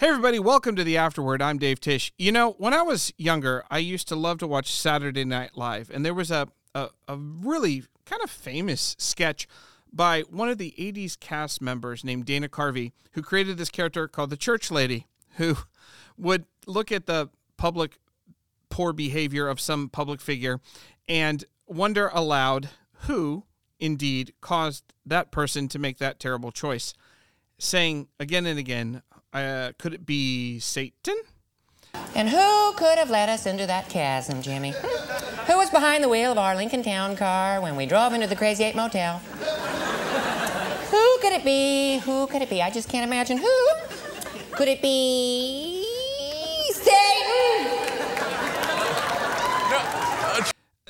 Hey, everybody, welcome to the Afterword. I'm Dave Tish. You know, when I was younger, I used to love to watch Saturday Night Live, and there was a, a, a really kind of famous sketch by one of the 80s cast members named Dana Carvey, who created this character called the Church Lady, who would look at the public poor behavior of some public figure and wonder aloud who indeed caused that person to make that terrible choice, saying again and again, uh, could it be Satan? And who could have led us into that chasm, Jimmy? Who was behind the wheel of our Lincoln Town car when we drove into the Crazy Eight Motel? Who could it be? Who could it be? I just can't imagine who. Could it be Satan?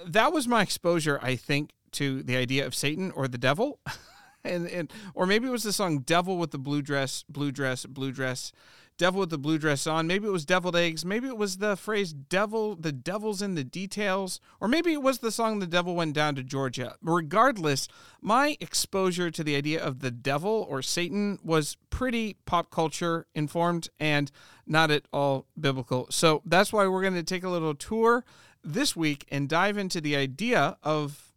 That was my exposure, I think, to the idea of Satan or the devil. and, and or maybe it was the song Devil with the Blue Dress, Blue Dress, Blue Dress. Devil with the blue dress on. Maybe it was deviled eggs. Maybe it was the phrase devil, the devil's in the details. Or maybe it was the song The Devil Went Down to Georgia. Regardless, my exposure to the idea of the devil or Satan was pretty pop culture informed and not at all biblical. So that's why we're going to take a little tour this week and dive into the idea of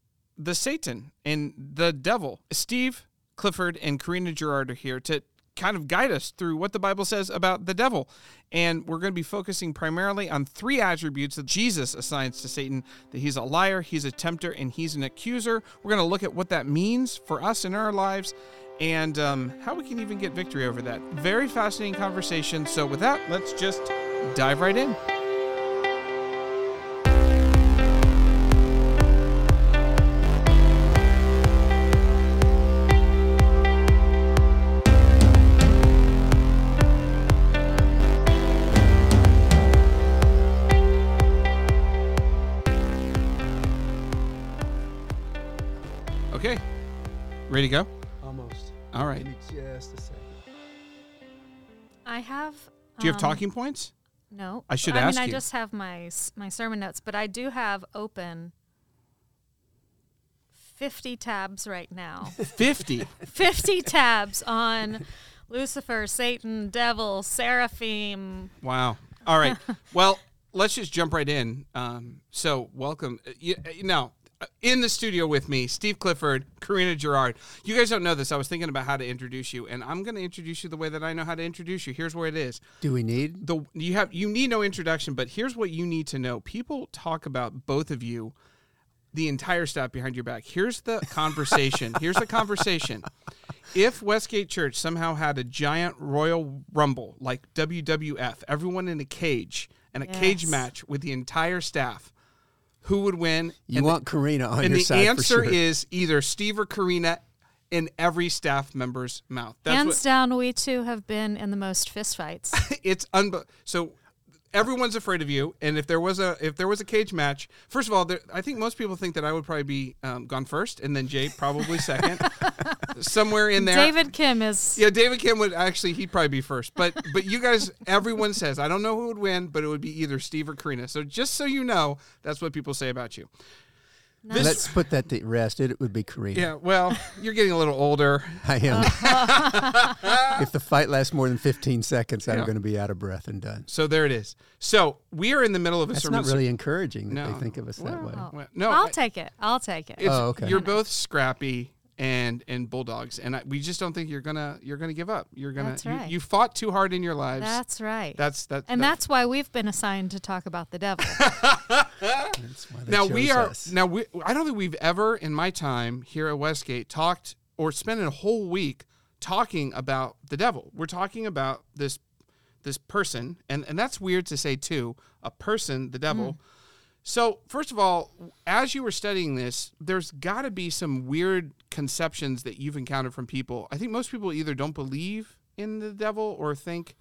the Satan and the devil. Steve Clifford and Karina Gerard are here to kind of guide us through what the Bible says about the devil. And we're going to be focusing primarily on three attributes that Jesus assigns to Satan that he's a liar, he's a tempter, and he's an accuser. We're going to look at what that means for us in our lives and um, how we can even get victory over that. Very fascinating conversation. So, with that, let's just dive right in. Ready to go? Almost. All right. Give me just a second. I have. Do you have um, talking points? No. I should I ask mean, I you. just have my s- my sermon notes, but I do have open fifty tabs right now. 50. fifty tabs on Lucifer, Satan, Devil, Seraphim. Wow. All right. Well, let's just jump right in. Um, so, welcome. Uh, You, uh, now, uh, in the studio with me, Steve Clifford, Karina Gerard. You guys don't know this. I was thinking about how to introduce you, and I'm going to introduce you the way that I know how to introduce you. Here's where it is. Do we need? the you have you need no introduction, but here's what you need to know. People talk about both of you, the entire staff behind your back. Here's the conversation. here's the conversation. If Westgate Church somehow had a giant Royal Rumble like WWF, everyone in a cage and a cage match with the entire staff, who would win? You And want Karina on and your the side answer for sure. is either Steve or Karina in every staff member's mouth. That's Hands what, down, we two have been in the most fistfights. it's unbe- so everyone's afraid of you and if there was a if there was a cage match first of all there, i think most people think that i would probably be um, gone first and then jay probably second. Somewhere in there. David Kim is. yeah david kim would actually he'd probably be first. But but you guys everyone says i don't know who would win but it would be either steve or karina. So just so you know that's what people say about you Nice. Let's put that to rest. It would be Karina. yeah well you're getting a little older I am. if the fight lasts more than 15 seconds, I'm going to be out of breath and done. so there it is so we are in the middle of a That's sermon not really encouraging that No. they think of us that way. Well, no I'll I- take it. I'll take it. Oh, okay. You're both scrappy and and bulldogs, and I, we just don't think you're gonna you're gonna give up. You're gonna That's you, right. you fought too hard in your lives. That's right. that's that. and that- that's why we've been assigned to talk about the devil. That's why they now we are us. now we. I don't think we've ever in my time here at Westgate talked or spent a whole week talking about the devil. We're talking about this this person, and and that's weird to say too. A person, the devil. Hmm. So, first of all, as you were studying this, there's got to be some weird conceptions that you've encountered from people. I think most people either don't believe in the devil or think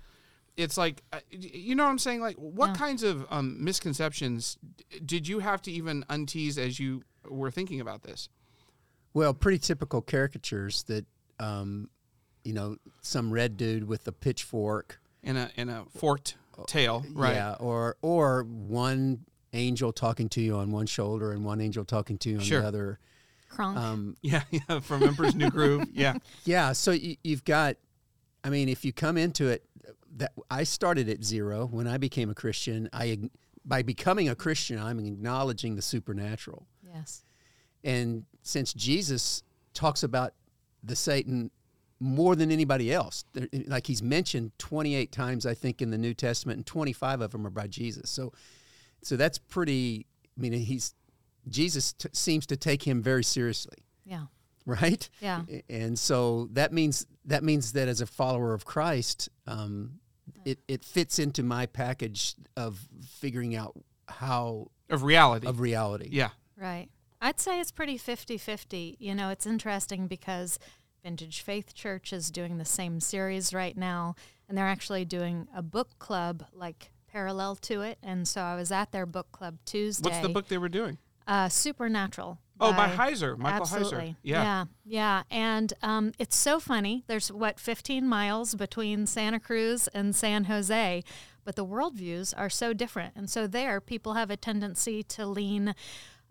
it's like, uh, you know what I'm saying? Like, what Yeah. kinds of um, misconceptions did you have to even untease as you were thinking about this? Well, pretty typical caricatures that, um, you know, some red dude with a pitchfork. In a in a forked tail, right? Yeah. Or, or one angel talking to you on one shoulder and one angel talking to you on Sure. the other. Kronk. Um, Yeah, yeah, from Emperor's New Groove. Yeah, Yeah, so you, you've got, I mean, if you come into it, that I started at zero when I became a Christian. I by becoming a Christian, I'm acknowledging the supernatural. Yes. And since Jesus talks about the Satan more than anybody else, like he's mentioned 28 times, I think, in the New Testament, and 25 of them are by Jesus. So, so that's pretty. I mean, he's Jesus t- seems to take him very seriously, Yeah. right? Yeah. And so that means that means that as a follower of Christ, um, it it fits into my package of figuring out how Of reality. of reality. yeah. Right. I'd say it's pretty 50 50. You know, it's interesting because Vintage Faith Church is doing the same series right now, and they're actually doing a book club like parallel to it. And so I was at their book club Tuesday. What's the book they were doing? Uh, Supernatural. Oh, by Heiser, Michael Absolutely. Heiser. Yeah. yeah, yeah. And um, it's so funny. There's what 15 miles between Santa Cruz and San Jose, but the worldviews are so different. And so there, people have a tendency to lean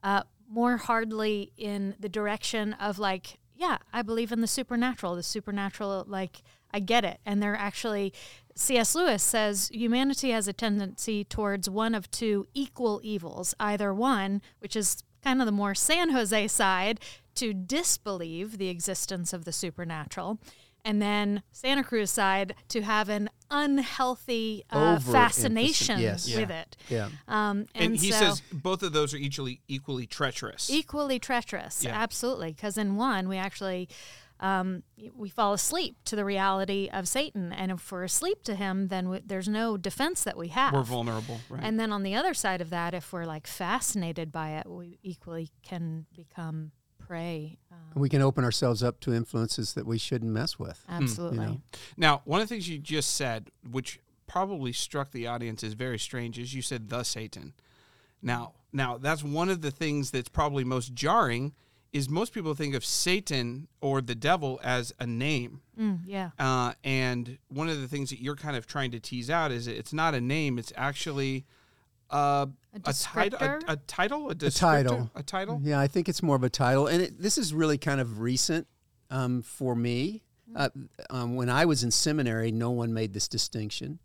uh, more hardly in the direction of like, yeah, I believe in the supernatural. The supernatural, like, I get it. And they're actually, C.S. Lewis says humanity has a tendency towards one of two equal evils. Either one, which is kind of the more San Jose side, to disbelieve the existence of the supernatural. And then Santa Cruz side to have an unhealthy uh, fascination yes. with Yeah. it. Yeah. Um, And, and, he so- says both of those are equally equally treacherous. equally treacherous Yeah. absolutely because in one we actually um, we fall asleep to the reality of satan and if we're asleep to him then w there's no defense that we have We're vulnerable, right? and then on the other side of that if we're like fascinated by it we equally can become prey um, we can open ourselves up to influences that we shouldn't mess with. absolutely know. Now, one of the things you just said, which probably struck the audience as very strange, is you said the Satan. Now, now that's one of the things that's probably most jarring is most people think of Satan or the devil as a name. Mm, yeah Uh, and one of the things that you're kind of trying to tease out is it's not a name; it's actually uh, A a title, a, descriptor? a title, a, A title. a title. Yeah, I think it's more of a title, and it, this is really kind of recent um, for me. Uh, um, when I was in seminary, no one made this distinction,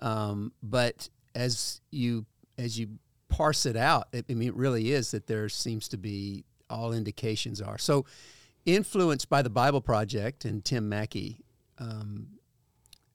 um, but as you as you parse it out, it, I mean, it really is that there seems to be all indications are so. Influenced by the Bible Project and Tim Mackie, um,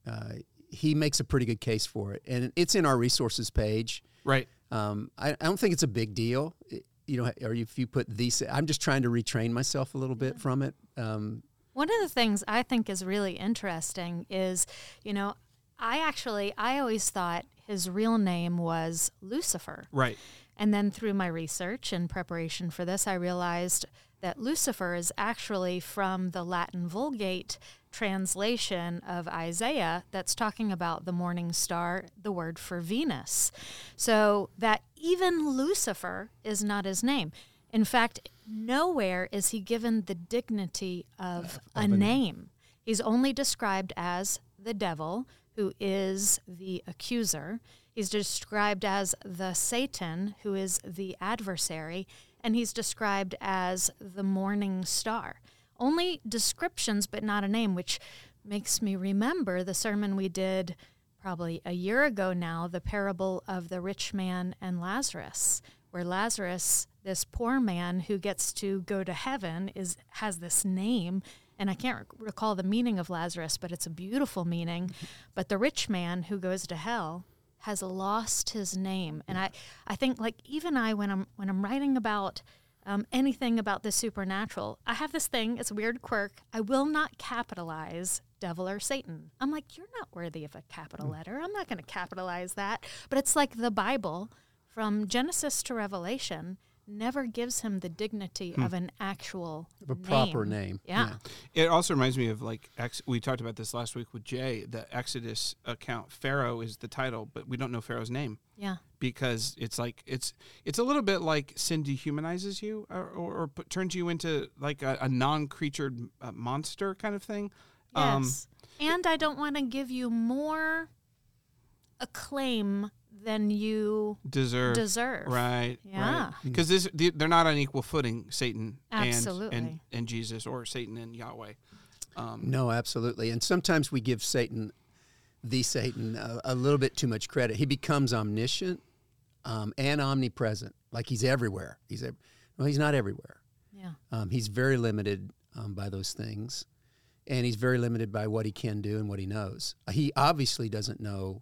uh, he makes a pretty good case for it, and it's in our resources page. Right. Um, I, I don't think it's a big deal. It- you know, or if you put these, I'm just trying to retrain myself a little bit from it. Um, One of the things I think is really interesting is, you know, I actually I always thought his real name was Lucifer. Right. And then through my research and preparation for this, I realized that Lucifer is actually from the Latin Vulgate translation of Isaiah that's talking about the morning star, the word for Venus. So that even Lucifer is not his name. In fact, nowhere is he given the dignity of a name. He's only described as the devil, who is the accuser. He's described as the Satan, who is the adversary, and he's described as the morning star. Only descriptions, but not a name, which makes me remember the sermon we did probably a year ago now, the parable of the rich man and Lazarus, where Lazarus, this poor man who gets to go to heaven, is has this name, and I can't rec- recall the meaning of Lazarus, but it's a beautiful meaning. But the rich man who goes to hell has lost his name, and I, I think like even I when I'm when I'm writing about um, anything about the supernatural, I have this thing. It's a weird quirk. I will not capitalize devil or Satan. I'm like, you're not worthy of a capital Hmm. letter. I'm not going to capitalize that. But it's like the Bible, from Genesis to Revelation, never gives him the dignity of an actual Hmm. of a proper name. Yeah. It also reminds me of like ex- we talked about this last week with Jay. The Exodus account, Pharaoh is the title, but we don't know Pharaoh's name Yeah. because it's like it's it's a little bit like sin dehumanizes you or, or, or put, turns you into like a, a non-creatured uh, monster kind of thing. Um, Yes. and I don't want to give you more acclaim than you deserve deserve. right Yeah. because this they- they're not on equal footing Satan and, and Absolutely. and Jesus or Satan and Yahweh um, No, absolutely. And sometimes we give Satan the Satan a, a little bit too much credit. He becomes omniscient um, and omnipresent, like he's everywhere. He's ev- well, he's not everywhere. Yeah. Um, he's very limited um, by those things, and he's very limited by what he can do and what he knows. He obviously doesn't know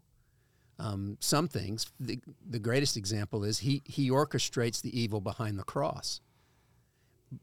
um, some things. The, the greatest example is he he orchestrates the evil behind the cross.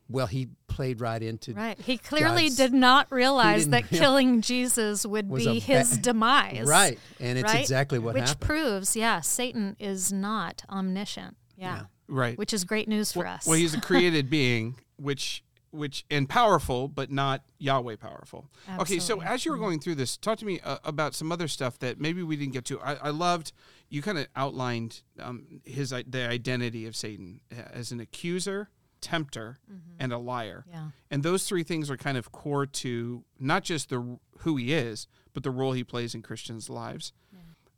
Well, he played right into Right. He clearly God's- did not realize didn't that real- killing Jesus would Was a be ba- his demise. right, and it's right? exactly what Which happened. proves, yeah, Satan is not omniscient. Yeah. Right. Which is great news for well, us. well, he's a created being, which which and powerful, but not Yahweh powerful. Okay, so Mm-hmm. as you were going through this, talk to me uh, about some other stuff that maybe we didn't get to. I, I loved you kind of outlined um, his the identity of Satan uh, as an accuser, tempter, and a liar. Mm-hmm. Yeah. And those three things are kind of core to not just the who he is, but the role he plays in Christians' lives.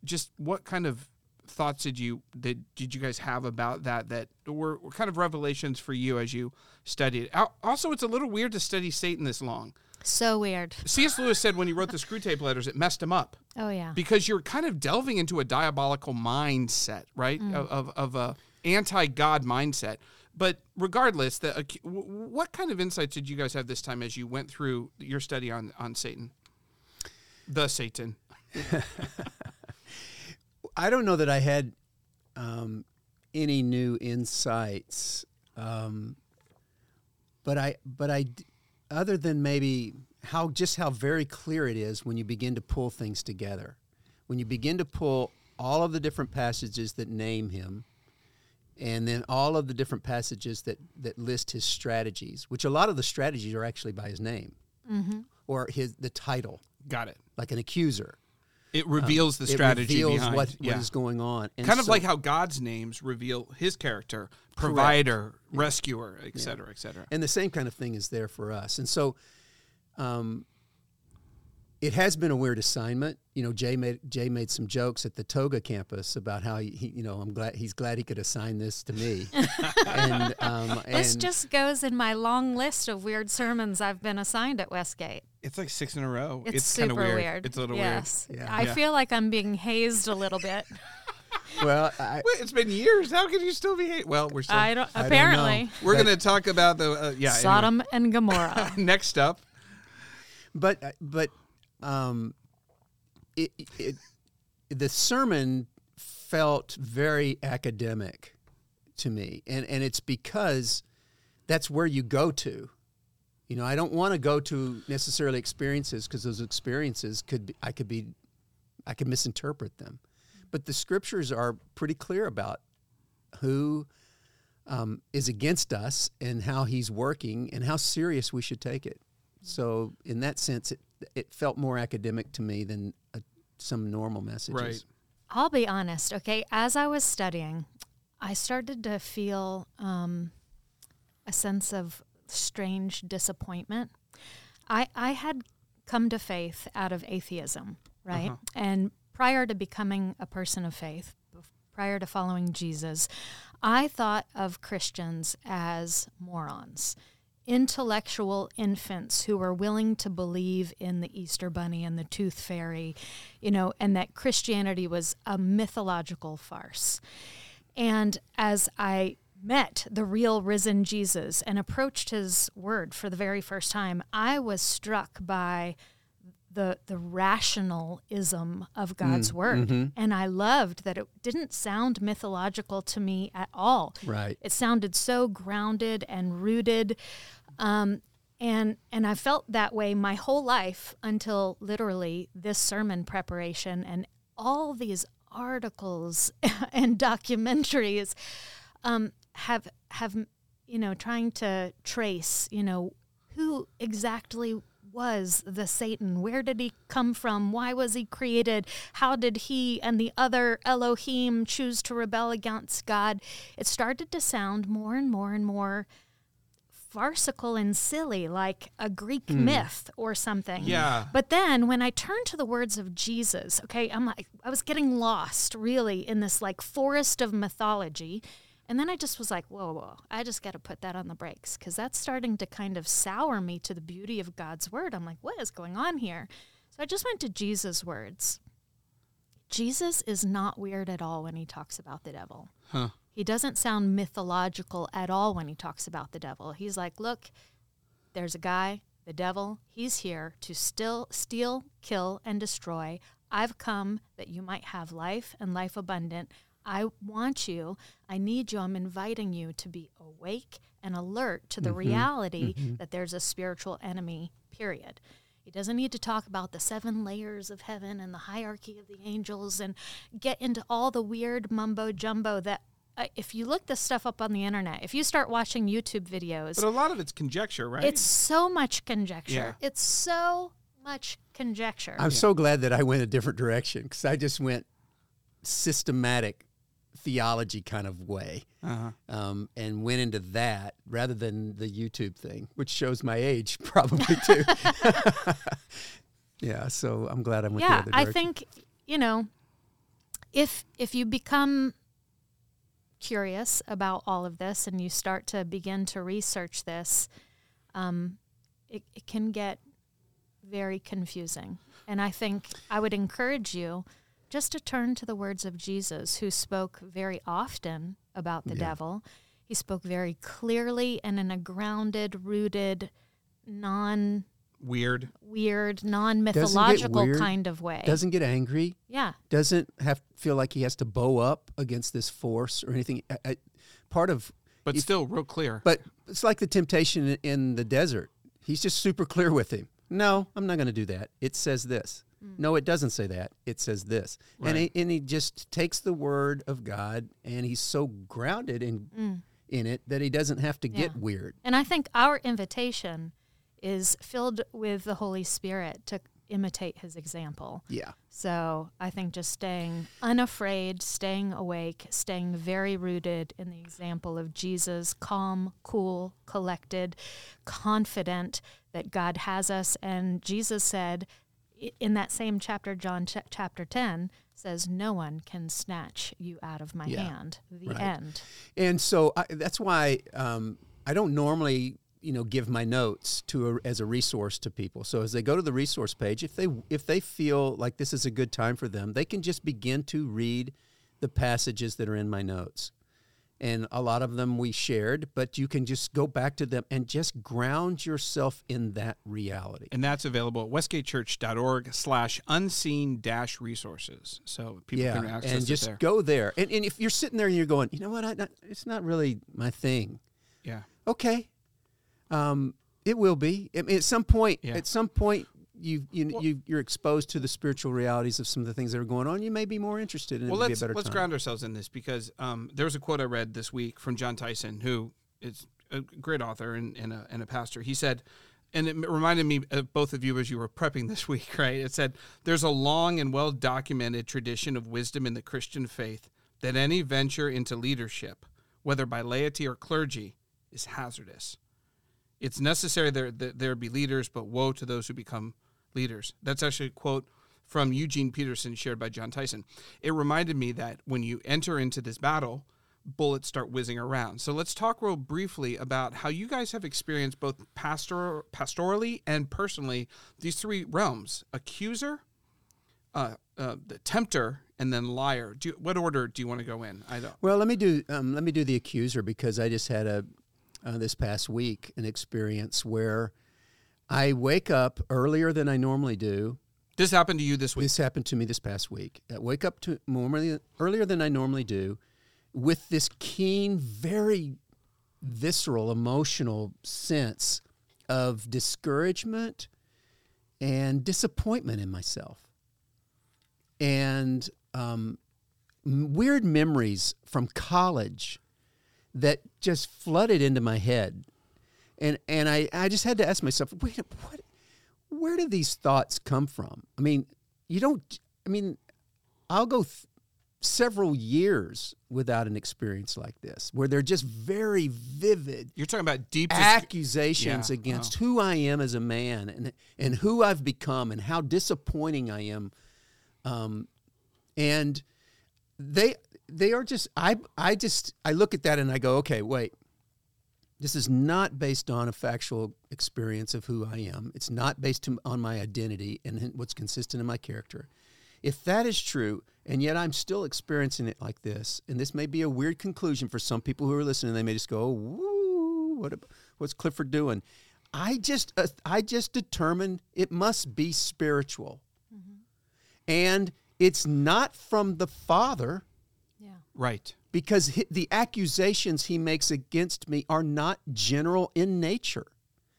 Just what kind of thoughts did you that did you guys have about that that were, were kind of revelations for you as you studied? Al- Also, it's a little weird to study Satan this long. so weird. C.S. Lewis said when he wrote the Screwtape Letters, it messed him up Oh, yeah. because you're kind of delving into a diabolical mindset, right? Mm. Of, of, of a anti-God mindset. But regardless, the ac- what kind of insights did you guys have this time as you went through your study on on Satan, the Satan? I don't know that I had um, any new insights, um, but I, but I, d- other than maybe how just how very clear it is when you begin to pull things together, when you begin to pull all of the different passages that name him, and then all of the different passages that that list his strategies, which a lot of the strategies are actually by his name or his the title, Got it. like an accuser. It reveals the It strategy reveals behind. what, yeah. what is going on. And kind of so- like how God's names reveal His character, provider, rescuer, et cetera, et cetera. and the same kind of thing is there for us. And so, um, it has been a weird assignment. You know, Jay made Jay made some jokes at the Toga campus about how he, he you know, I'm glad he's glad he could assign this to me. and um, This and just goes in my long list of weird sermons I've been assigned at Westgate. It's like six in a row. It's, kind super of weird. It's a little weird. yes. Yeah. I Yeah. feel like I'm being hazed a little bit. well, I. Wait, it's been years. How can you still be? Hate? Well, we're still. I don't. I don't apparently, know. we're going to talk about the uh, yeah. anyway. Sodom and Gomorrah. Next up, but but um, it, it the sermon felt very academic to me, and and it's because that's where you go to. You know, I don't want to go to necessarily experiences because those experiences could be, I could be I could misinterpret them, but the scriptures are pretty clear about who um, is against us and how he's working and how serious we should take it. So in that sense, it it felt more academic to me than uh some normal messages. Right. I'll be honest, okay? As I was studying, I started to feel um, a sense of strange disappointment. I, I had come to faith out of atheism, right? And prior to becoming a person of faith, prior to following Jesus, I thought of Christians as morons intellectual infants who were willing to believe in the Easter Bunny and the Tooth Fairy, you know, and that Christianity was a mythological farce. And as I met the real risen Jesus and approached his word for the very first time, I was struck by the the rationalism of God's mm, word. Mm-hmm. And I loved that it didn't sound mythological to me at all. Right. It sounded so grounded and rooted. Um, and and I felt that way my whole life until literally this sermon preparation and all these articles and documentaries um, have have you know trying to trace you know who exactly was the Satan? Where did he come from? Why was he created? How did he and the other Elohim choose to rebel against God? It started to sound more and more and more farcical and silly, like a Greek hmm. myth or something. Yeah. But then when I turned to the words of Jesus, okay, I'm like, I was getting lost really in this like forest of mythology. And then I just was like, whoa, whoa, I just got to put that on the brakes because that's starting to kind of sour me to the beauty of God's word. I'm like, what is going on here? So I just went to Jesus' words Jesus is not weird at all when he talks about the devil. Huh. He doesn't sound mythological at all when he talks about the devil. He's like, look, there's a guy, the devil, he's here to still steal, kill, and destroy. I've come that you might have life and life abundant. I want you, I need you, I'm inviting you to be awake and alert to the mm-hmm. reality mm-hmm. that there's a spiritual enemy, period. He doesn't need to talk about the seven layers of heaven and the hierarchy of the angels and get into all the weird mumbo jumbo that uh, if you look this stuff up on the internet, if you start watching YouTube videos, But a lot of it's conjecture, right? it's so much conjecture. Yeah. It's so much conjecture. I'm so glad that I went a different direction because I just went systematic theology kind of way uh-huh. um, and went into that rather than the YouTube thing, which shows my age probably too. yeah, so I'm glad I went the yeah, I think you know if if you become curious about all of this and you start to begin to research this, um, it, it can get very confusing. And I think I would encourage you just to turn to the words of Jesus, who spoke very often about the devil. He spoke very clearly and in a grounded, rooted, non Weird. weird, non-mythological weird, kind of way. doesn't get angry, yeah. doesn't have feel like he has to bow up against this force or anything. I, I, part of But If- still real clear. But it's like the temptation in- in the desert. He's just super clear with him. No, I'm not going to do that. It says this. Mm. No, it doesn't say that. It says this. And, he, and he just takes the word of God and he's so grounded in, mm. in it that he doesn't have to get weird. And I think our invitation is filled with the Holy Spirit to imitate his example. Yeah. So I think just staying unafraid, staying awake, staying very rooted in the example of Jesus, calm, cool, collected, confident that God has us. And Jesus said in that same chapter, John ch- chapter 10, says, No one can snatch you out of my Yeah, hand. The right. end. And so I, that's why um, I don't normally, you know, give my notes to a, as a resource to people. So as they go to the resource page, if they if they feel like this is a good time for them, they can just begin to read the passages that are in my notes. And a lot of them we shared, but you can just go back to them and just ground yourself in that reality. and that's available at westgatechurch.org slash unseen dash resources. So people yeah, can access and just there. go there. And, and if you're sitting there and you're going, you know what, I, not, it's not really my thing. yeah. okay um it will be I mean, at some point Yeah. at some point you you, you you're exposed to the spiritual realities of some of the things that are going on you may be more interested in Well, it would be a let's better let's time. ground ourselves in this because um, there was a quote I read this week from Jon Tyson, who is a great author and, and, a, and a pastor. He said, and it reminded me of both of you as you were prepping this week, right? It said, There's a long and well documented tradition of wisdom in the Christian faith that any venture into leadership, whether by laity or clergy, is hazardous. It's necessary there that there be leaders, but woe to those who become leaders. That's actually a quote from Eugene Peterson shared by Jon Tyson. It reminded me that when you enter into this battle, bullets start whizzing around. So let's talk real briefly about how you guys have experienced both pastor pastorally and personally these three realms: accuser, uh, uh, the tempter, and then liar. Do you, what order do you want to go in? I don't. well let me do um, let me do the accuser because i just had a uh, this past week an experience where i wake up earlier than i normally do This happened to you this week. This happened to me this past week. I wake up to normally earlier than I normally do, with this keen, very visceral, emotional sense of discouragement and disappointment in myself, and um, weird memories from college that just flooded into my head, and and I I just had to ask myself, wait, what? where do these thoughts come from? I mean, you don't. I mean, I'll go th- several years without an experience like this, where they're just very vivid You're talking about deep. accusations Yeah, against who I am as a man and and who I've become and how disappointing I am. Um, and they they are just I I just I look at that and I go, okay, wait. This is not based on a factual experience of who I am. It's not based on my identity and what's consistent in my character. if that is true, and yet I'm still experiencing it like this, and this may be a weird conclusion for some people who are listening, they may just go, "Woo, what, what's Clifford doing?" I just, uh, I just determined it must be spiritual, and it's not from the Father. Right. because the accusations he makes against me are not general in nature.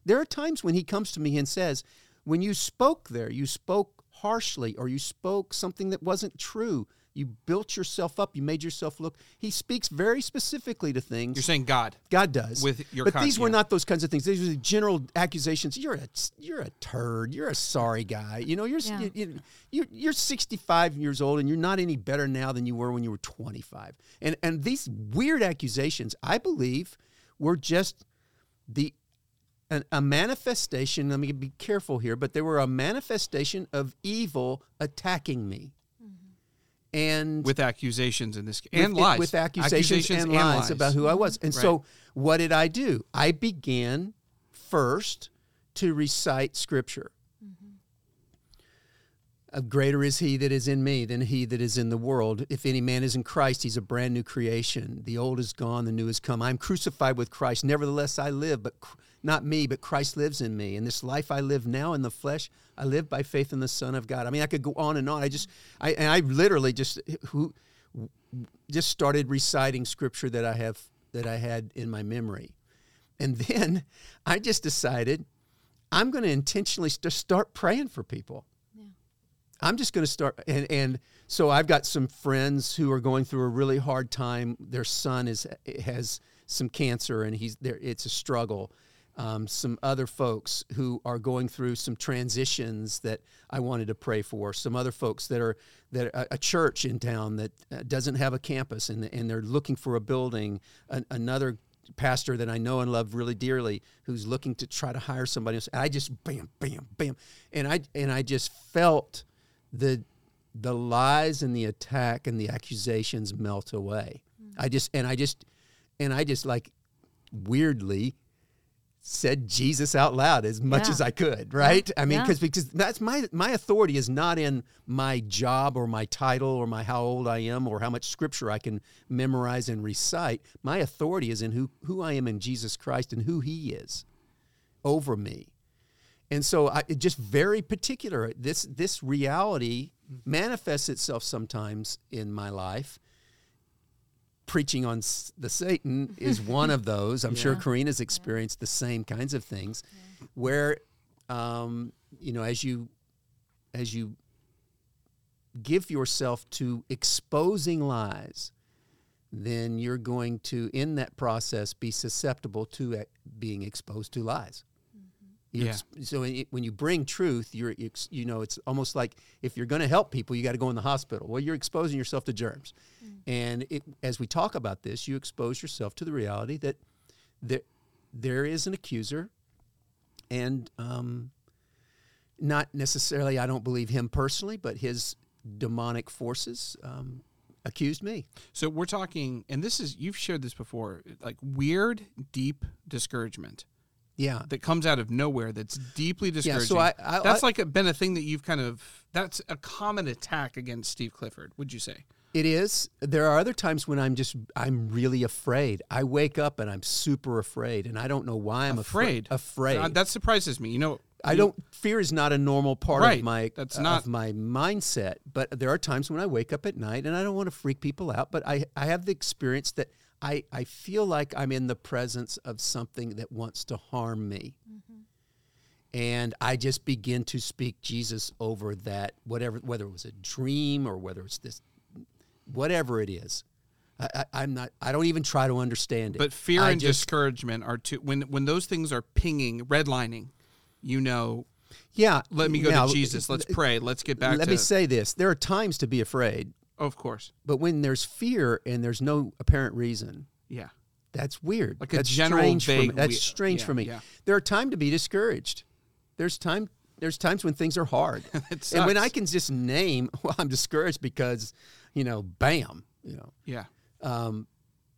There are times when he comes to me and says, When you spoke there, you spoke harshly or you spoke something that wasn't true. You built yourself up, you made yourself look. He speaks very specifically to things. You're saying God. God does. With your but con- these were yeah. not those kinds of things. These were the general accusations. You're a you're a turd. You're a sorry guy. You know, you're Yeah. you, you, you're, you're 65 years old and you're not any better now than you were when you were 25. And and these weird accusations, I believe, were just the an, a manifestation. Let me be careful here, but they were a manifestation of evil attacking me. And With accusations in this with- and lies. with accusations, and, lies, about who I was. And so, what did I do? I began first to recite scripture. Uh, greater is he that is in me than he that is in the world. If any man is in Christ, he's a brand new creation. The old is gone, the new has come. I'm crucified with Christ. Nevertheless, I live, but cr- not me, but Christ lives in me. And this life I live now in the flesh, I live by faith in the Son of God. I mean, I could go on and on. I just, I, and I literally just, who, just started reciting scripture that I have that I had in my memory. And then I just decided I'm going to intentionally st- start praying for people. I'm just going to start and and so I've got some friends who are going through a really hard time. Their son is has some cancer and he's there it's a struggle. Um, some other folks who are going through some transitions that I wanted to pray for. Some other folks that are that a, a church in town that uh, doesn't have a campus and and they're looking for a building. An, another pastor that I know and love really dearly who's looking to try to hire somebody else. I just bam, bam, bam, and I and I just felt the the lies and the attack and the accusations melt away. I just and I just and I just like weirdly said Jesus out loud as much Yeah. as I could, right? I mean, Yeah. because because that's my my authority is not in my job or my title or my how old I am or how much scripture I can memorize and recite. My authority is in who who I am in Jesus Christ and who He is over me. And so I it just very particular. This this reality manifests itself sometimes in my life. Preaching on s- the Satan is one of those. I'm sure Karina's experienced the same kinds of things, where, um, you know, as you, as you give yourself to exposing lies, then you're going to, in that process, be susceptible to e- being exposed to lies. You Yeah. so it, when you bring truth, you're ex, you know it's almost like if you're going to help people, you got to go in the hospital. Well, you're exposing yourself to germs, and it, as we talk about this, you expose yourself to the reality that there there is an accuser, and um, not necessarily I don't believe him personally, but his demonic forces um, accused me. So we're talking, and this is you've shared this before, like weird, deep discouragement Yeah, that comes out of nowhere. That's deeply discouraging. Yeah, so I- I- that's I- like a, been a thing that you've kind of. That's a common attack against Steve Clifford. Would you say? It is. There are other times when I'm just I'm really afraid. I wake up and I'm super afraid, and I don't know why I'm Afraid. afraid. Afraid. That surprises me. You know, I don't. Fear is not a normal part Right. of my That's of not- my mindset. But there are times when I wake up at night and I don't want to freak people out. But I I have the experience that I I feel like I'm in the presence of something that wants to harm me. Mm-hmm. And I just begin to speak Jesus over that, whatever, whether it was a dream or whether it's this, whatever it is. I, I, I'm not. I don't even try to understand it. But fear I and just, discouragement are two. When when those things are pinging, redlining, you know, yeah. let me go now, to Jesus. Let's pray. Let's get back to Let me say this: there are times to be afraid, of course, but when there's fear and there's no apparent reason, yeah. that's weird. Like a that's general strange for me. vague That's we- strange yeah, for me. yeah. There are times to be discouraged. There's time. There's times when things are hard, and when I can just name, well, I'm discouraged because, you know, bam, you know, Yeah. um,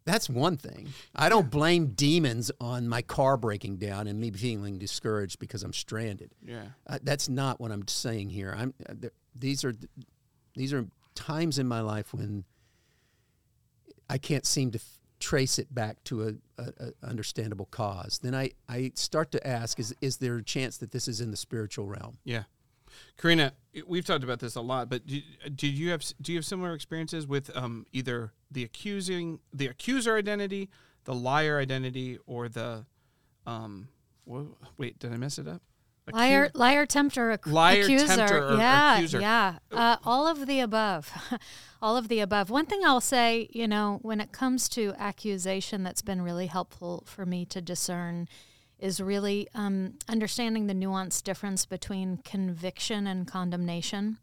that's one thing. I don't blame demons on my car breaking down and me feeling discouraged because I'm stranded. Yeah. Uh, that's not what I'm saying here. I'm uh, th- these are These are times in my life when I can't seem to f- trace it back to a, a, a understandable cause. Then I, I start to ask: Is is there a chance that this is in the spiritual realm? Yeah. Karina, we've talked about this a lot, but did, did you have do you have similar experiences with um, either the accusing the accuser identity, the liar identity, or the um, wait, did I mess it up? Accu- Liar, liar, tempter, ac- Liar, accuser. tempter, yeah, accuser. yeah. Uh, all of the above. all of the above. One thing I'll say, you know, when it comes to accusation, that's been really helpful for me to discern is really um, understanding the nuanced difference between conviction and condemnation,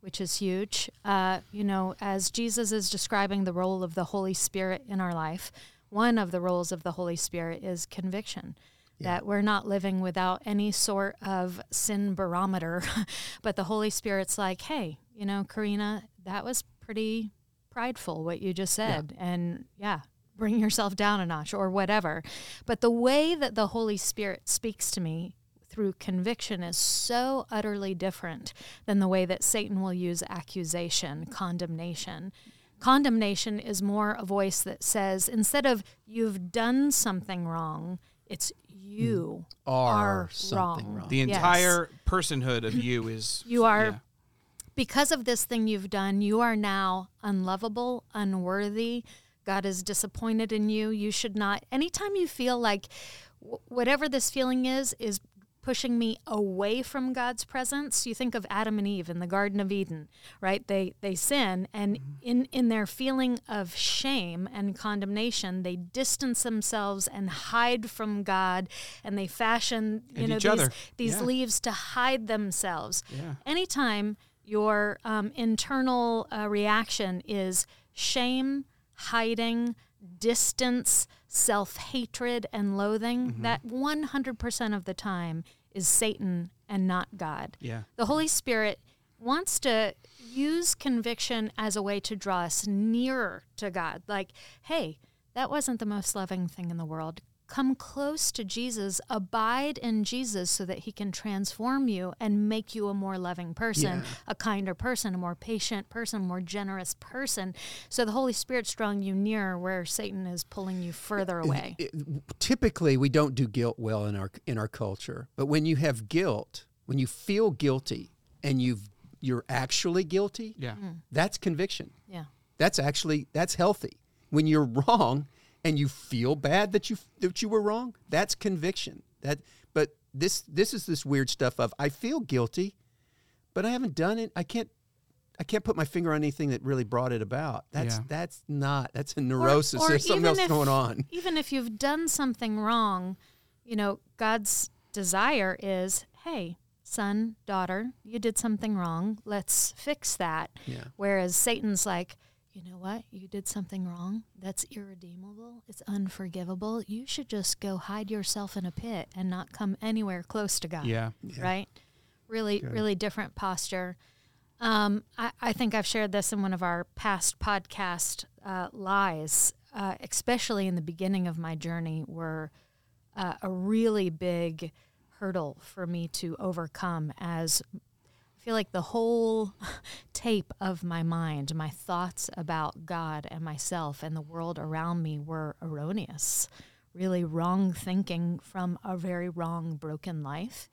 which is huge. Uh, you know, as Jesus is describing the role of the Holy Spirit in our life, one of the roles of the Holy Spirit is conviction. That we're not living without any sort of sin barometer, but the Holy Spirit's like, hey, you know, Karina, that was pretty prideful what you just said. And yeah, bring yourself down a notch or whatever. But the way that the Holy Spirit speaks to me through conviction is so utterly different than the way that Satan will use accusation, condemnation. Condemnation is more a voice that says, instead of you've done something wrong, it's you mm. Are are something wrong. wrong. The Yes. entire personhood of you is You are yeah. because of this thing you've done, you are now unlovable, unworthy. God is disappointed in you. You should not, anytime you feel like whatever this feeling is, is pushing me away from God's presence. You think of Adam and Eve in the Garden of Eden, right? They they sin and in in their feeling of shame and condemnation, they distance themselves and hide from God and they fashion, you And know, these other. these Yeah. leaves to hide themselves. Yeah. Anytime your um, internal uh, reaction is shame, hiding, distance, self hatred, and loathing, Mm-hmm. that 100% of the time is Satan and not God. Yeah. The Holy Spirit wants to use conviction as a way to draw us nearer to God. Like, hey, that wasn't the most loving thing in the world. Come close to Jesus, abide in Jesus so that he can transform you and make you a more loving person, Yeah. a kinder person, a more patient person, a more generous person. So the Holy Spirit's drawing you nearer where Satan is pulling you further away. it- typically we don't do guilt well in our in our culture but when you have guilt when you feel guilty and you've you're actually guilty Yeah. Mm. that's conviction Yeah. that's actually that's healthy when you're wrong and you feel bad that you that you were wrong that's conviction that but this this is this weird stuff of i feel guilty but i haven't done it i can't I can't put my finger on anything that really brought it about. That's Yeah. that's not. That's a neurosis. or There's something else if- going on. Even if you've done something wrong, you know, God's desire is, hey, son, daughter, you did something wrong. Let's fix that. Yeah. Whereas Satan's like, you know what? You did something wrong. That's irredeemable. It's unforgivable. You should just go hide yourself in a pit and not come anywhere close to God Yeah. right? Really, really different posture. Um, I, I think I've shared this in one of our past podcast uh, lies, uh, especially in the beginning of my journey, were uh, a really big hurdle for me to overcome as I feel like the whole tape of my mind, my thoughts about God and myself and the world around me were erroneous, really wrong thinking from a very wrong, broken life.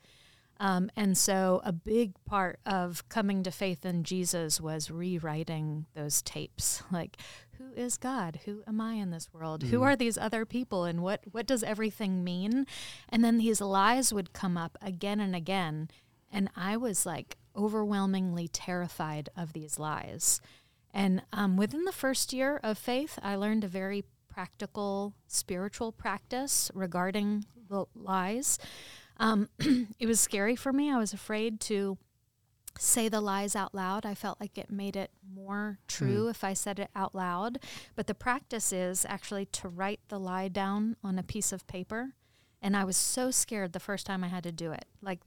Um, and so, a big part of coming to faith in Jesus was rewriting those tapes. Like, who is God? Who am I in this world? Who are these other people? And what, what does everything mean? And then these lies would come up again and again. And I was like overwhelmingly terrified of these lies. And um, within the first year of faith, I learned a very practical spiritual practice regarding the lies. Um, it was scary for me. I was afraid to say the lies out loud. I felt like it made it more true if I said it out loud. But the practice is actually to write the lie down on a piece of paper. And I was so scared the first time I had to do it. Like,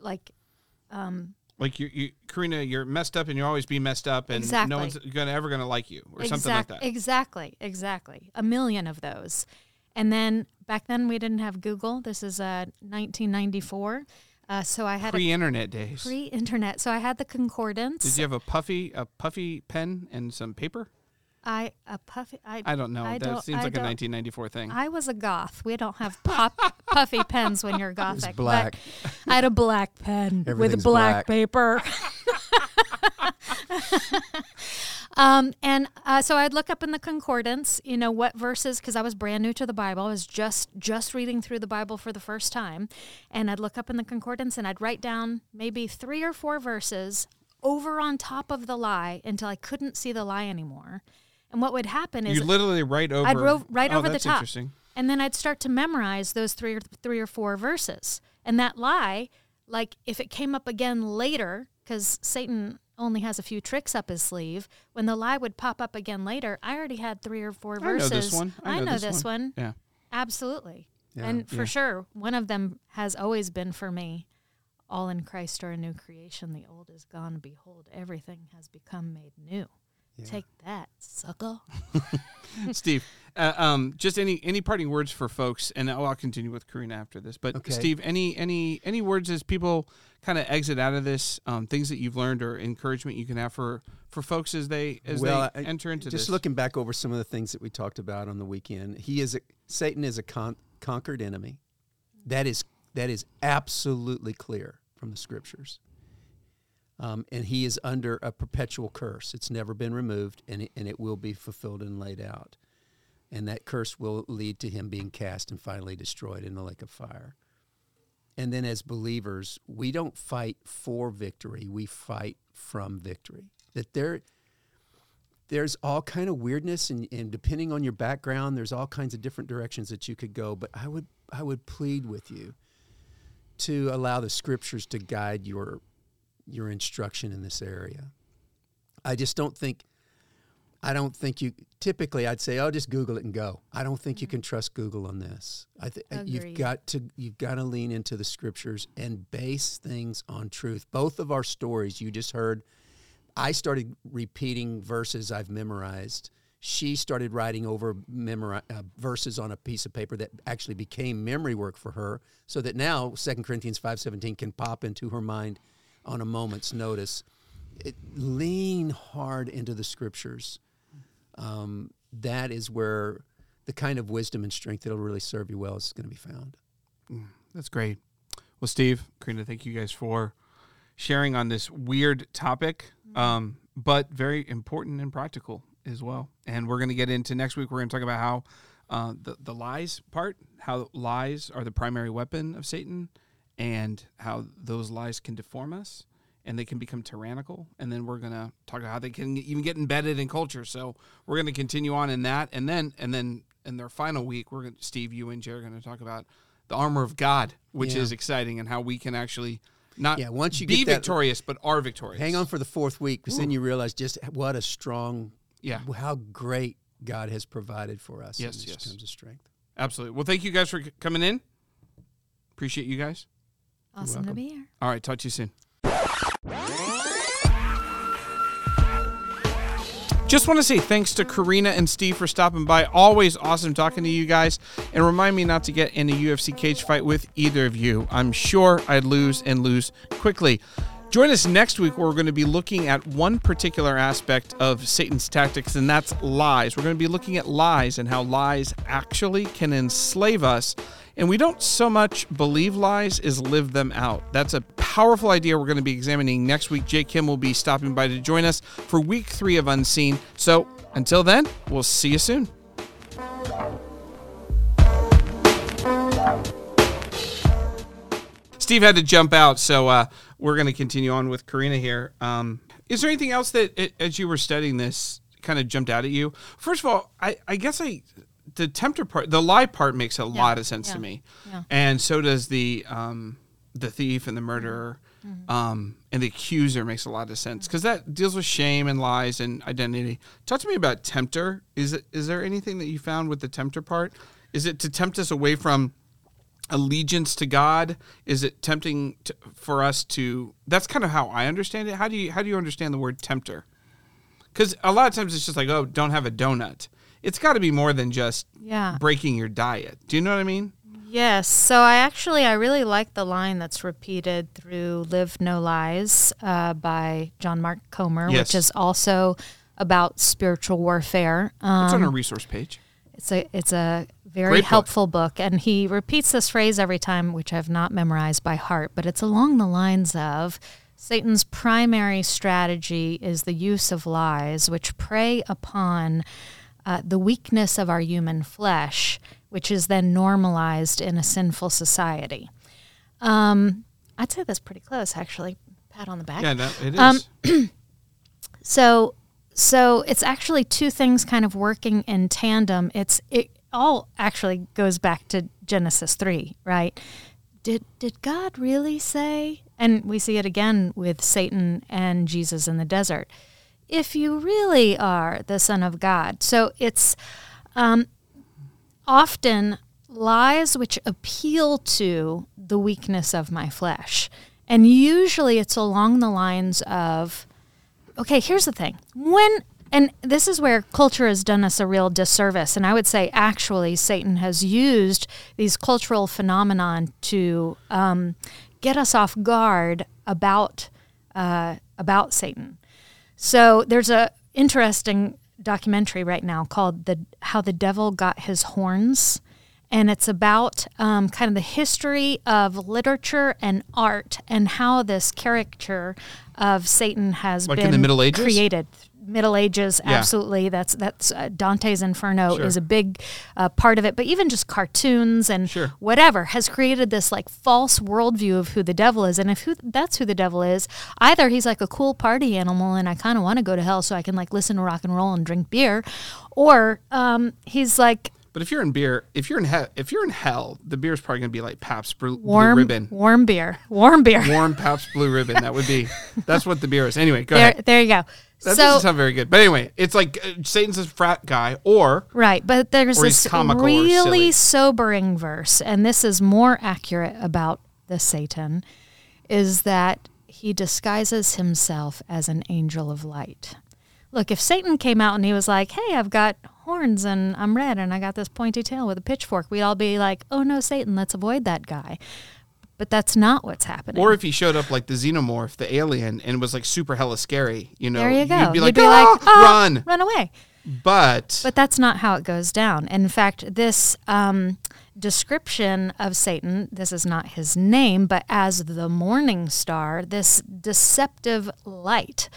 like Like you, you, Karina, you're messed up, and you'll always be messed up, and Exactly. no one's gonna ever gonna like you, or something like that. Exactly, exactly. A million of those. And then back then we didn't have Google. This is uh, 1994. Uh, so I had Pre-internet days. pre-internet. So I had the concordance. Did you have a puffy a puffy pen and some paper? I a puffy. I, I don't know. I that don't- seems I like a 1994 thing. I was a goth. We don't have pop, puffy pens when you're gothic. but black. I had a black pen with black, black. paper. um, and uh, so I'd look up in the concordance, you know, what verses, because I was brand new to the Bible. I was just just reading through the Bible for the first time, and I'd look up in the concordance and I'd write down maybe three or four verses over on top of the lie until I couldn't see the lie anymore. And what would happen is you literally write over. I'd ro- right oh, over the top, and then I'd start to memorize those three or three or four verses. And that lie, like if it came up again later, because Satan only has a few tricks up his sleeve. When the lie would pop up again later, I already had three or four I know verses. this one. I know, this, one. Yeah. Absolutely. Yeah. And for Yeah. sure, one of them has always been for me. All in Christ are a new creation. The old is gone. Behold, everything has become made new. Take that, sucker. Steve, uh, um, just any any parting words for folks, and I'll, I'll continue with Karina after this. But Okay. Steve, any any any words as people kind of exit out of this, um, things that you've learned or encouragement you can have for for folks as they as well, they I- enter into just this. looking back over some of the things that we talked about on the weekend. He is a Satan is a con- conquered enemy. That is that is absolutely clear from the scriptures. Um, and he is under a perpetual curse. It's never been removed, and it, and it will be fulfilled and laid out. And that curse will lead to him being cast and finally destroyed in the lake of fire. And then, as believers, we don't fight for victory; we fight from victory. That there, there's all kind of weirdness and, and depending on your background there's all kinds of different directions that you could go but i would i would plead with you to allow the scriptures to guide your your instruction in this area. I just don't think i don't think you typically i'd say oh just google it and go. I don't think you can trust google on this. I think you've got to you've got to lean into the scriptures and base things on truth. Both of our stories you just heard I started repeating verses I've memorized. She started writing over memori- uh, verses on a piece of paper that actually became memory work for her, so that now 2 Corinthians 5:17 can pop into her mind on a moment's notice. It, lean hard into the scriptures. Um, that is where the kind of wisdom and strength that'll really serve you well is going to be found. That's great. Well, Steve, Karina, thank you guys for sharing on this weird topic, um, but very important and practical as well. And we're going to get into next week. We're going to talk about how uh, the the lies part, how lies are the primary weapon of Satan, and how those lies can deform us and they can become tyrannical. And then we're going to talk about how they can even get embedded in culture. So we're going to continue on in that, and then and then in their final week, we're going to, Steve, you and Jerry are going to talk about the armor of God, which Yeah. is exciting, and how we can actually not Yeah, once you be that- victorious, but are victorious. Hang on for the fourth week, because then you realize just what a strong, Yeah. how great God has provided for us. Yes, in yes. terms of strength. Absolutely. Well, thank you guys for c- coming in. Appreciate you guys. Awesome to be here. All right, talk to you soon. Just want to say thanks to Karina and Steve for stopping by. Always awesome talking to you guys. And remind me not to get in a UFC cage fight with either of you. I'm sure I'd lose and lose quickly. Join us next week where we're going to be looking at one particular aspect of Satan's tactics, and that's lies. We're going to be looking at lies and how lies actually can enslave us. And we don't so much believe lies as live them out. That's a powerful idea we're going to be examining next week. Jake Kim will be stopping by to join us for week three of Unseen. So until then, we'll see you soon. Steve had to jump out, so uh, we're going to continue on with Karina here. Um, is there anything else that, as you were studying this, kind of jumped out at you? First of all, I, I guess I the tempter part, the lie part makes a lot of sense yeah, to me, yeah. and so does the um, the thief and the murderer, Mm-hmm. um, and the accuser makes a lot of sense because that deals with shame and lies and identity. Talk to me about tempter. Is it is there anything that you found with the tempter part? Is it to tempt us away from allegiance to God? Is it tempting to, for us to? That's kind of how I understand it. How do you how do you understand the word tempter? Because a lot of times it's just like, oh, don't have a donut. It's got to be more than just Yeah. breaking your diet. Do you know what I mean? Yes. So I actually I really like the line that's repeated through "Live No Lies" uh, by John Mark Comer, Yes. which is also about spiritual warfare. Um, It's on our resource page. It's a it's a very Great book. helpful book. and he repeats this phrase every time, which I've not memorized by heart, but it's along the lines of Satan's primary strategy is the use of lies, which prey upon uh, the weakness of our human flesh, which is then normalized in a sinful society. Um, I'd say that's pretty close, actually. Pat on the back. Yeah, it is. Um, So so it's actually two things kind of working in tandem. It's it all actually goes back to Genesis 3, right? Did did God really say? And we see it again with Satan and Jesus in the desert. If you really are the son of God. So it's um, often lies which appeal to the weakness of my flesh. And usually it's along the lines of okay, here's the thing. When and this is where culture has done us a real disservice, and I would say actually Satan has used these cultural phenomenon to um, get us off guard about uh, about Satan. So there's a interesting documentary right now called "The How the Devil Got His Horns." And it's about um, kind of the history of literature and art and how this caricature of Satan has Like in been the Middle Ages? created. Middle Ages, Yeah. absolutely. That's that's uh, Dante's Inferno Sure. is a big uh, part of it. But even just cartoons and Sure. whatever has created this like false worldview of who the devil is. And if who, that's who the devil is, either he's like a cool party animal and I kind of want to go to hell so I can like listen to rock and roll and drink beer, or um, he's like But if you're in beer, if you're in hell, if you're in hell, the beer's probably gonna be like Pabst Blue, Blue warm Ribbon, warm beer, warm beer. warm Pabst Blue Ribbon. That would be. That's what the beer is. Anyway, go there, ahead. there you go. That so doesn't sound very good. But anyway, it's like uh, Satan's a frat guy, or Right, but there's this comical really sobering verse, and this is more accurate about the Satan, is that he disguises himself as an angel of light. Look, if Satan came out and he was like, "Hey, I've got horns and I'm red and I got this pointy tail with a pitchfork," we'd all be like, "Oh no, Satan, let's avoid that guy." But that's not what's happening. or if he showed up like the xenomorph, the alien, and was like super hella scary, you know, there you go. you'd be like, "Ah, "Ah, run. run away. But, But that's not how it goes down. In fact, this um, description of Satan, this is not his name, but as the morning star, this deceptive light.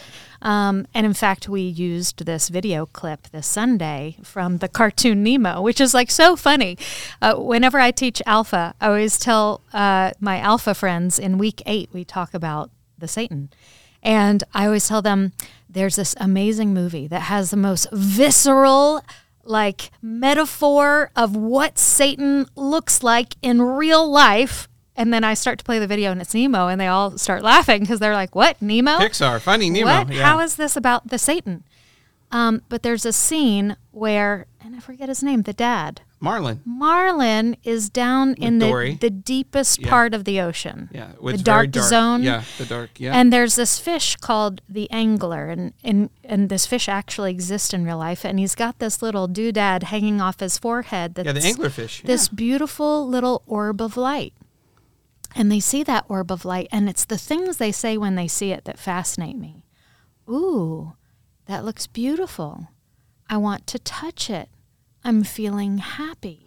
Um, and in fact, we used this video clip this Sunday from the cartoon Nemo, which is like so funny. Uh, whenever I teach Alpha, I always tell uh, my Alpha friends in week eight, we talk about the Satan. And I always tell them there's this amazing movie that has the most visceral, like, metaphor of what Satan looks like in real life. And then I start to play the video and it's Nemo, and they all start laughing because they're like, What, Nemo? Pixar, Finding Nemo. What? Yeah. How is this about the Satan? Um, but there's a scene where, and I forget his name, the dad. Marlin. Marlin is down in the, Dory. the deepest Yeah. part of the ocean. Yeah, the it's very dark zone. Yeah, the dark. Yeah, And there's this fish called the angler, and, and and this fish actually exists in real life. And he's got this little doodad hanging off his forehead. That's yeah, the anglerfish. This beautiful little orb of light. And they see that orb of light, and it's the things they say when they see it that fascinate me. Ooh, that looks beautiful. I want to touch it. I'm feeling happy.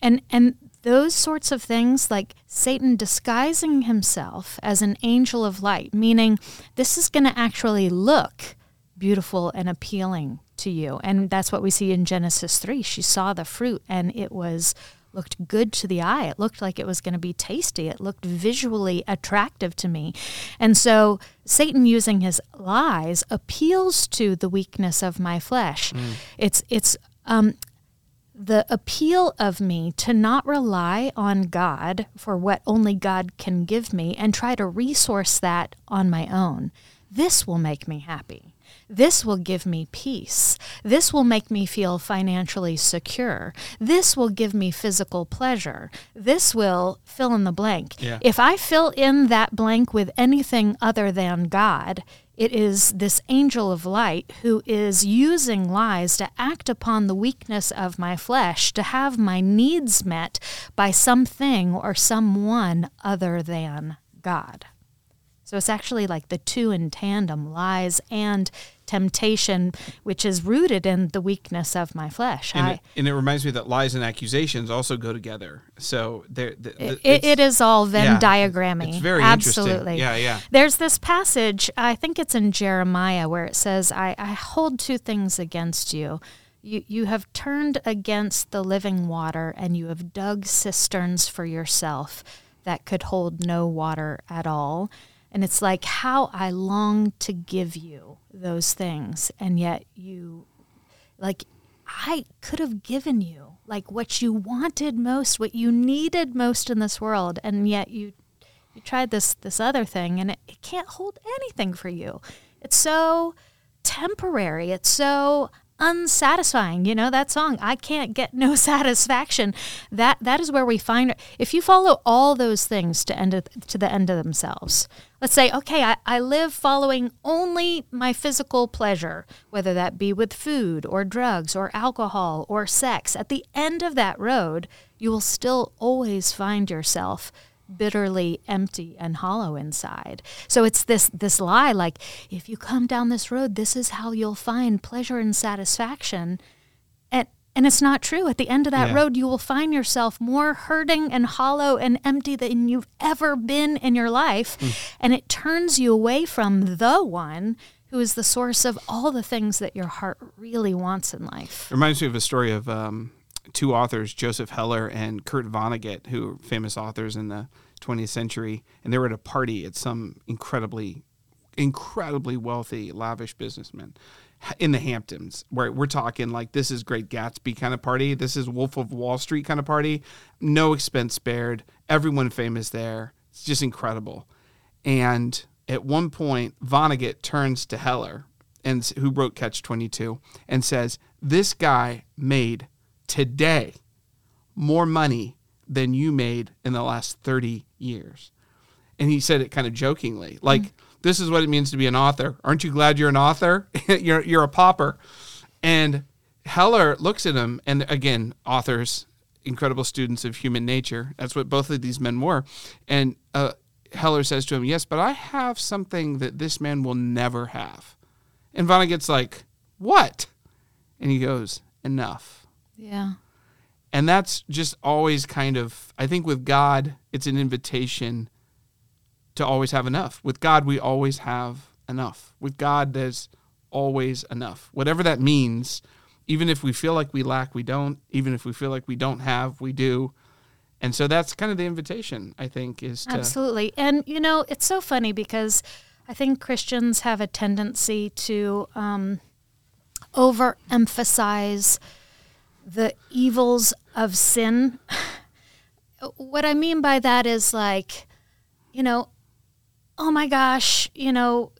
and and those sorts of things like Satan disguising himself as an angel of light, meaning this is going to actually look beautiful and appealing to you. And that's what we see in Genesis 3. She saw the fruit and it was looked good to the eye. It looked like it was going to be tasty. It looked visually attractive to me. And so Satan using his lies appeals to the weakness of my flesh. Mm. It's it's um the appeal of me to not rely on God for what only God can give me and try to resource that on my own. This will make me happy. This will give me peace. This will make me feel financially secure. This will give me physical pleasure. This will fill in the blank. Yeah. If I fill in that blank with anything other than God, it is this angel of light who is using lies to act upon the weakness of my flesh, to have my needs met by something or someone other than God. So it's actually like the two in tandem lies and temptation, which is rooted in the weakness of my flesh. And, I, it, and it reminds me that lies and accusations also go together. So there, the, the, it, it's- all Venn yeah, diagramming. It's very Absolutely. interesting. Yeah, yeah. There's this passage, I think it's in Jeremiah, where it says, I, I hold two things against you. You, you have turned against the living water, and you have dug cisterns for yourself that could hold no water at all. And it's like how I long to give you those things, and yet you, like, I could have given you like what you wanted most, what you needed most in this world, and yet you you tried this this other thing and it, it can't hold anything for you. It's so temporary. It's so unsatisfying. You know that song, I can't get no satisfaction. That that is where we find if you follow all those things to end of, to the end of themselves. Let's say, okay, I, I live following only my physical pleasure, whether that be with food or drugs or alcohol or sex. At the end of that road, you will still always find yourself bitterly empty and hollow inside. So it's this this lie like if you come down this road this is how you'll find pleasure and satisfaction. And it's not true. At the end of that Yeah. road you will find yourself more hurting and hollow and empty than you've ever been in your life and it turns you away from the one who is the source of all the things that your heart really wants in life. It Reminds me of a story of um, two authors, Joseph Heller and Kurt Vonnegut, who are famous authors in the 20th century, and they were at a party at some incredibly, incredibly wealthy, lavish businessman in the Hamptons, where we're talking like this is Great Gatsby kind of party, this is Wolf of Wall Street kind of party, no expense spared, everyone famous there. It's just incredible. And at one point, Vonnegut turns to Heller, and who wrote Catch Twenty Two, and says, "This guy made today more money than you made in the last thirty years." And he said it kind of jokingly, like, "This is what it means to be an author. Aren't you glad you're an author? you're you're a pauper." And Heller looks at him, and again, authors, incredible students of human nature. That's what both of these men were. And uh, Heller says to him, Yes, but I have something that this man will never have. And Vonnegut's like, What? And he goes, Enough. Yeah. And that's just always kind of, I think with God, it's an invitation to always have enough. With God, we always have enough. With God, there's always enough. Whatever that means, even if we feel like we lack, we don't. Even if we feel like we don't have, we do. And so that's kind of the invitation, I think, is to. Absolutely. And, you know, it's so funny because I think Christians have a tendency to um, overemphasize the evils of sin. what I mean by that is like, you know, oh my gosh, you know,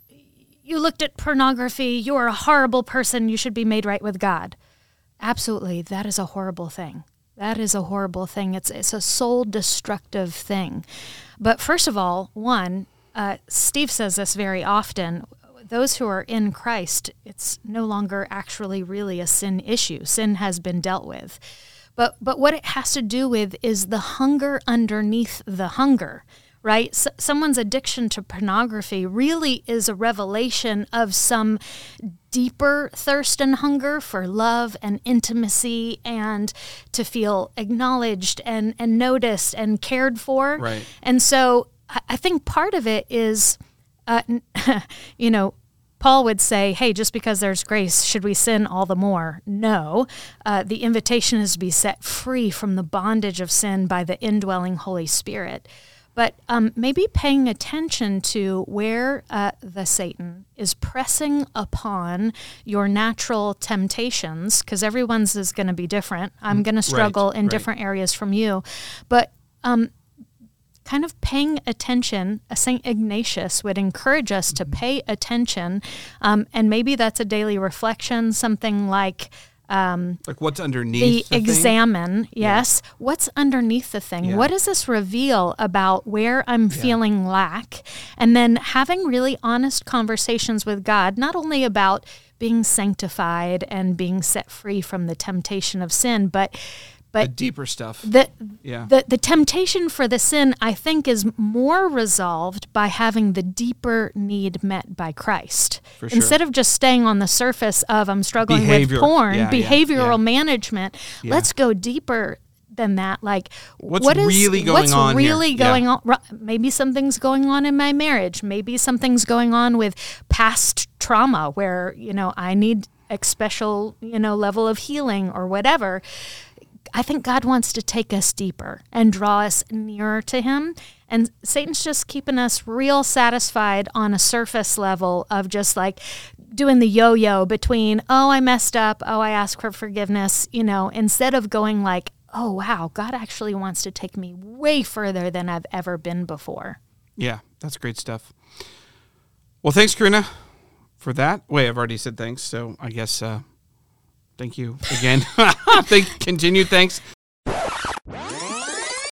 you looked at pornography, you're a horrible person, you should be made right with God. Absolutely, that is a horrible thing. That is a horrible thing. It's it's a soul destructive thing. But first of all, one, uh, Steve says this very often. Those who are in Christ, it's no longer actually really a sin issue. Sin has been dealt with. But but what it has to do with is the hunger underneath the hunger right? S- someone's addiction to pornography really is a revelation of some deeper thirst and hunger for love and intimacy and to feel acknowledged and, and noticed and cared for. Right. And so I, I think part of it is, uh, you know, Paul would say, hey, just because there's grace, should we sin all the more? No. Uh, the invitation is to be set free from the bondage of sin by the indwelling Holy Spirit. But um, maybe paying attention to where uh, the Satan is pressing upon your natural temptations, because everyone's is going to be different. I'm going to struggle in right. different areas from you. But um, kind of paying attention. Uh, St. Ignatius would encourage us to pay attention. Um, and maybe that's a daily reflection, something like, Um, like what's underneath the, thing? Examen yes. What's underneath the thing? Yeah. what does this reveal about where i'm feeling lack? And then having really honest conversations with god not only about being sanctified and being set free from the temptation of sin but the but deeper stuff. the Yeah. the the temptation for the sin I think is more resolved by having the deeper need met by Christ. For sure. Instead of just staying on the surface of I'm struggling Behavior. with porn, Yeah, yeah, behavioral yeah. management, let's go deeper than that like What's what is really going what's on here? really Yeah. going on maybe something's going on in my marriage maybe something's going on with past trauma where you know I need a special you know level of healing or whatever I think God wants to take us deeper and draw us nearer to Him. And Satan's just keeping us real satisfied on a surface level of just like doing the yo yo between, oh, I messed up, oh, I ask for forgiveness, you know, instead of going like, oh, wow, God actually wants to take me way further than I've ever been before. Yeah, that's great stuff. Well, thanks, Karina, for that. Wait, I've already said thanks, so I guess uh, thank you again. Thank, continued thanks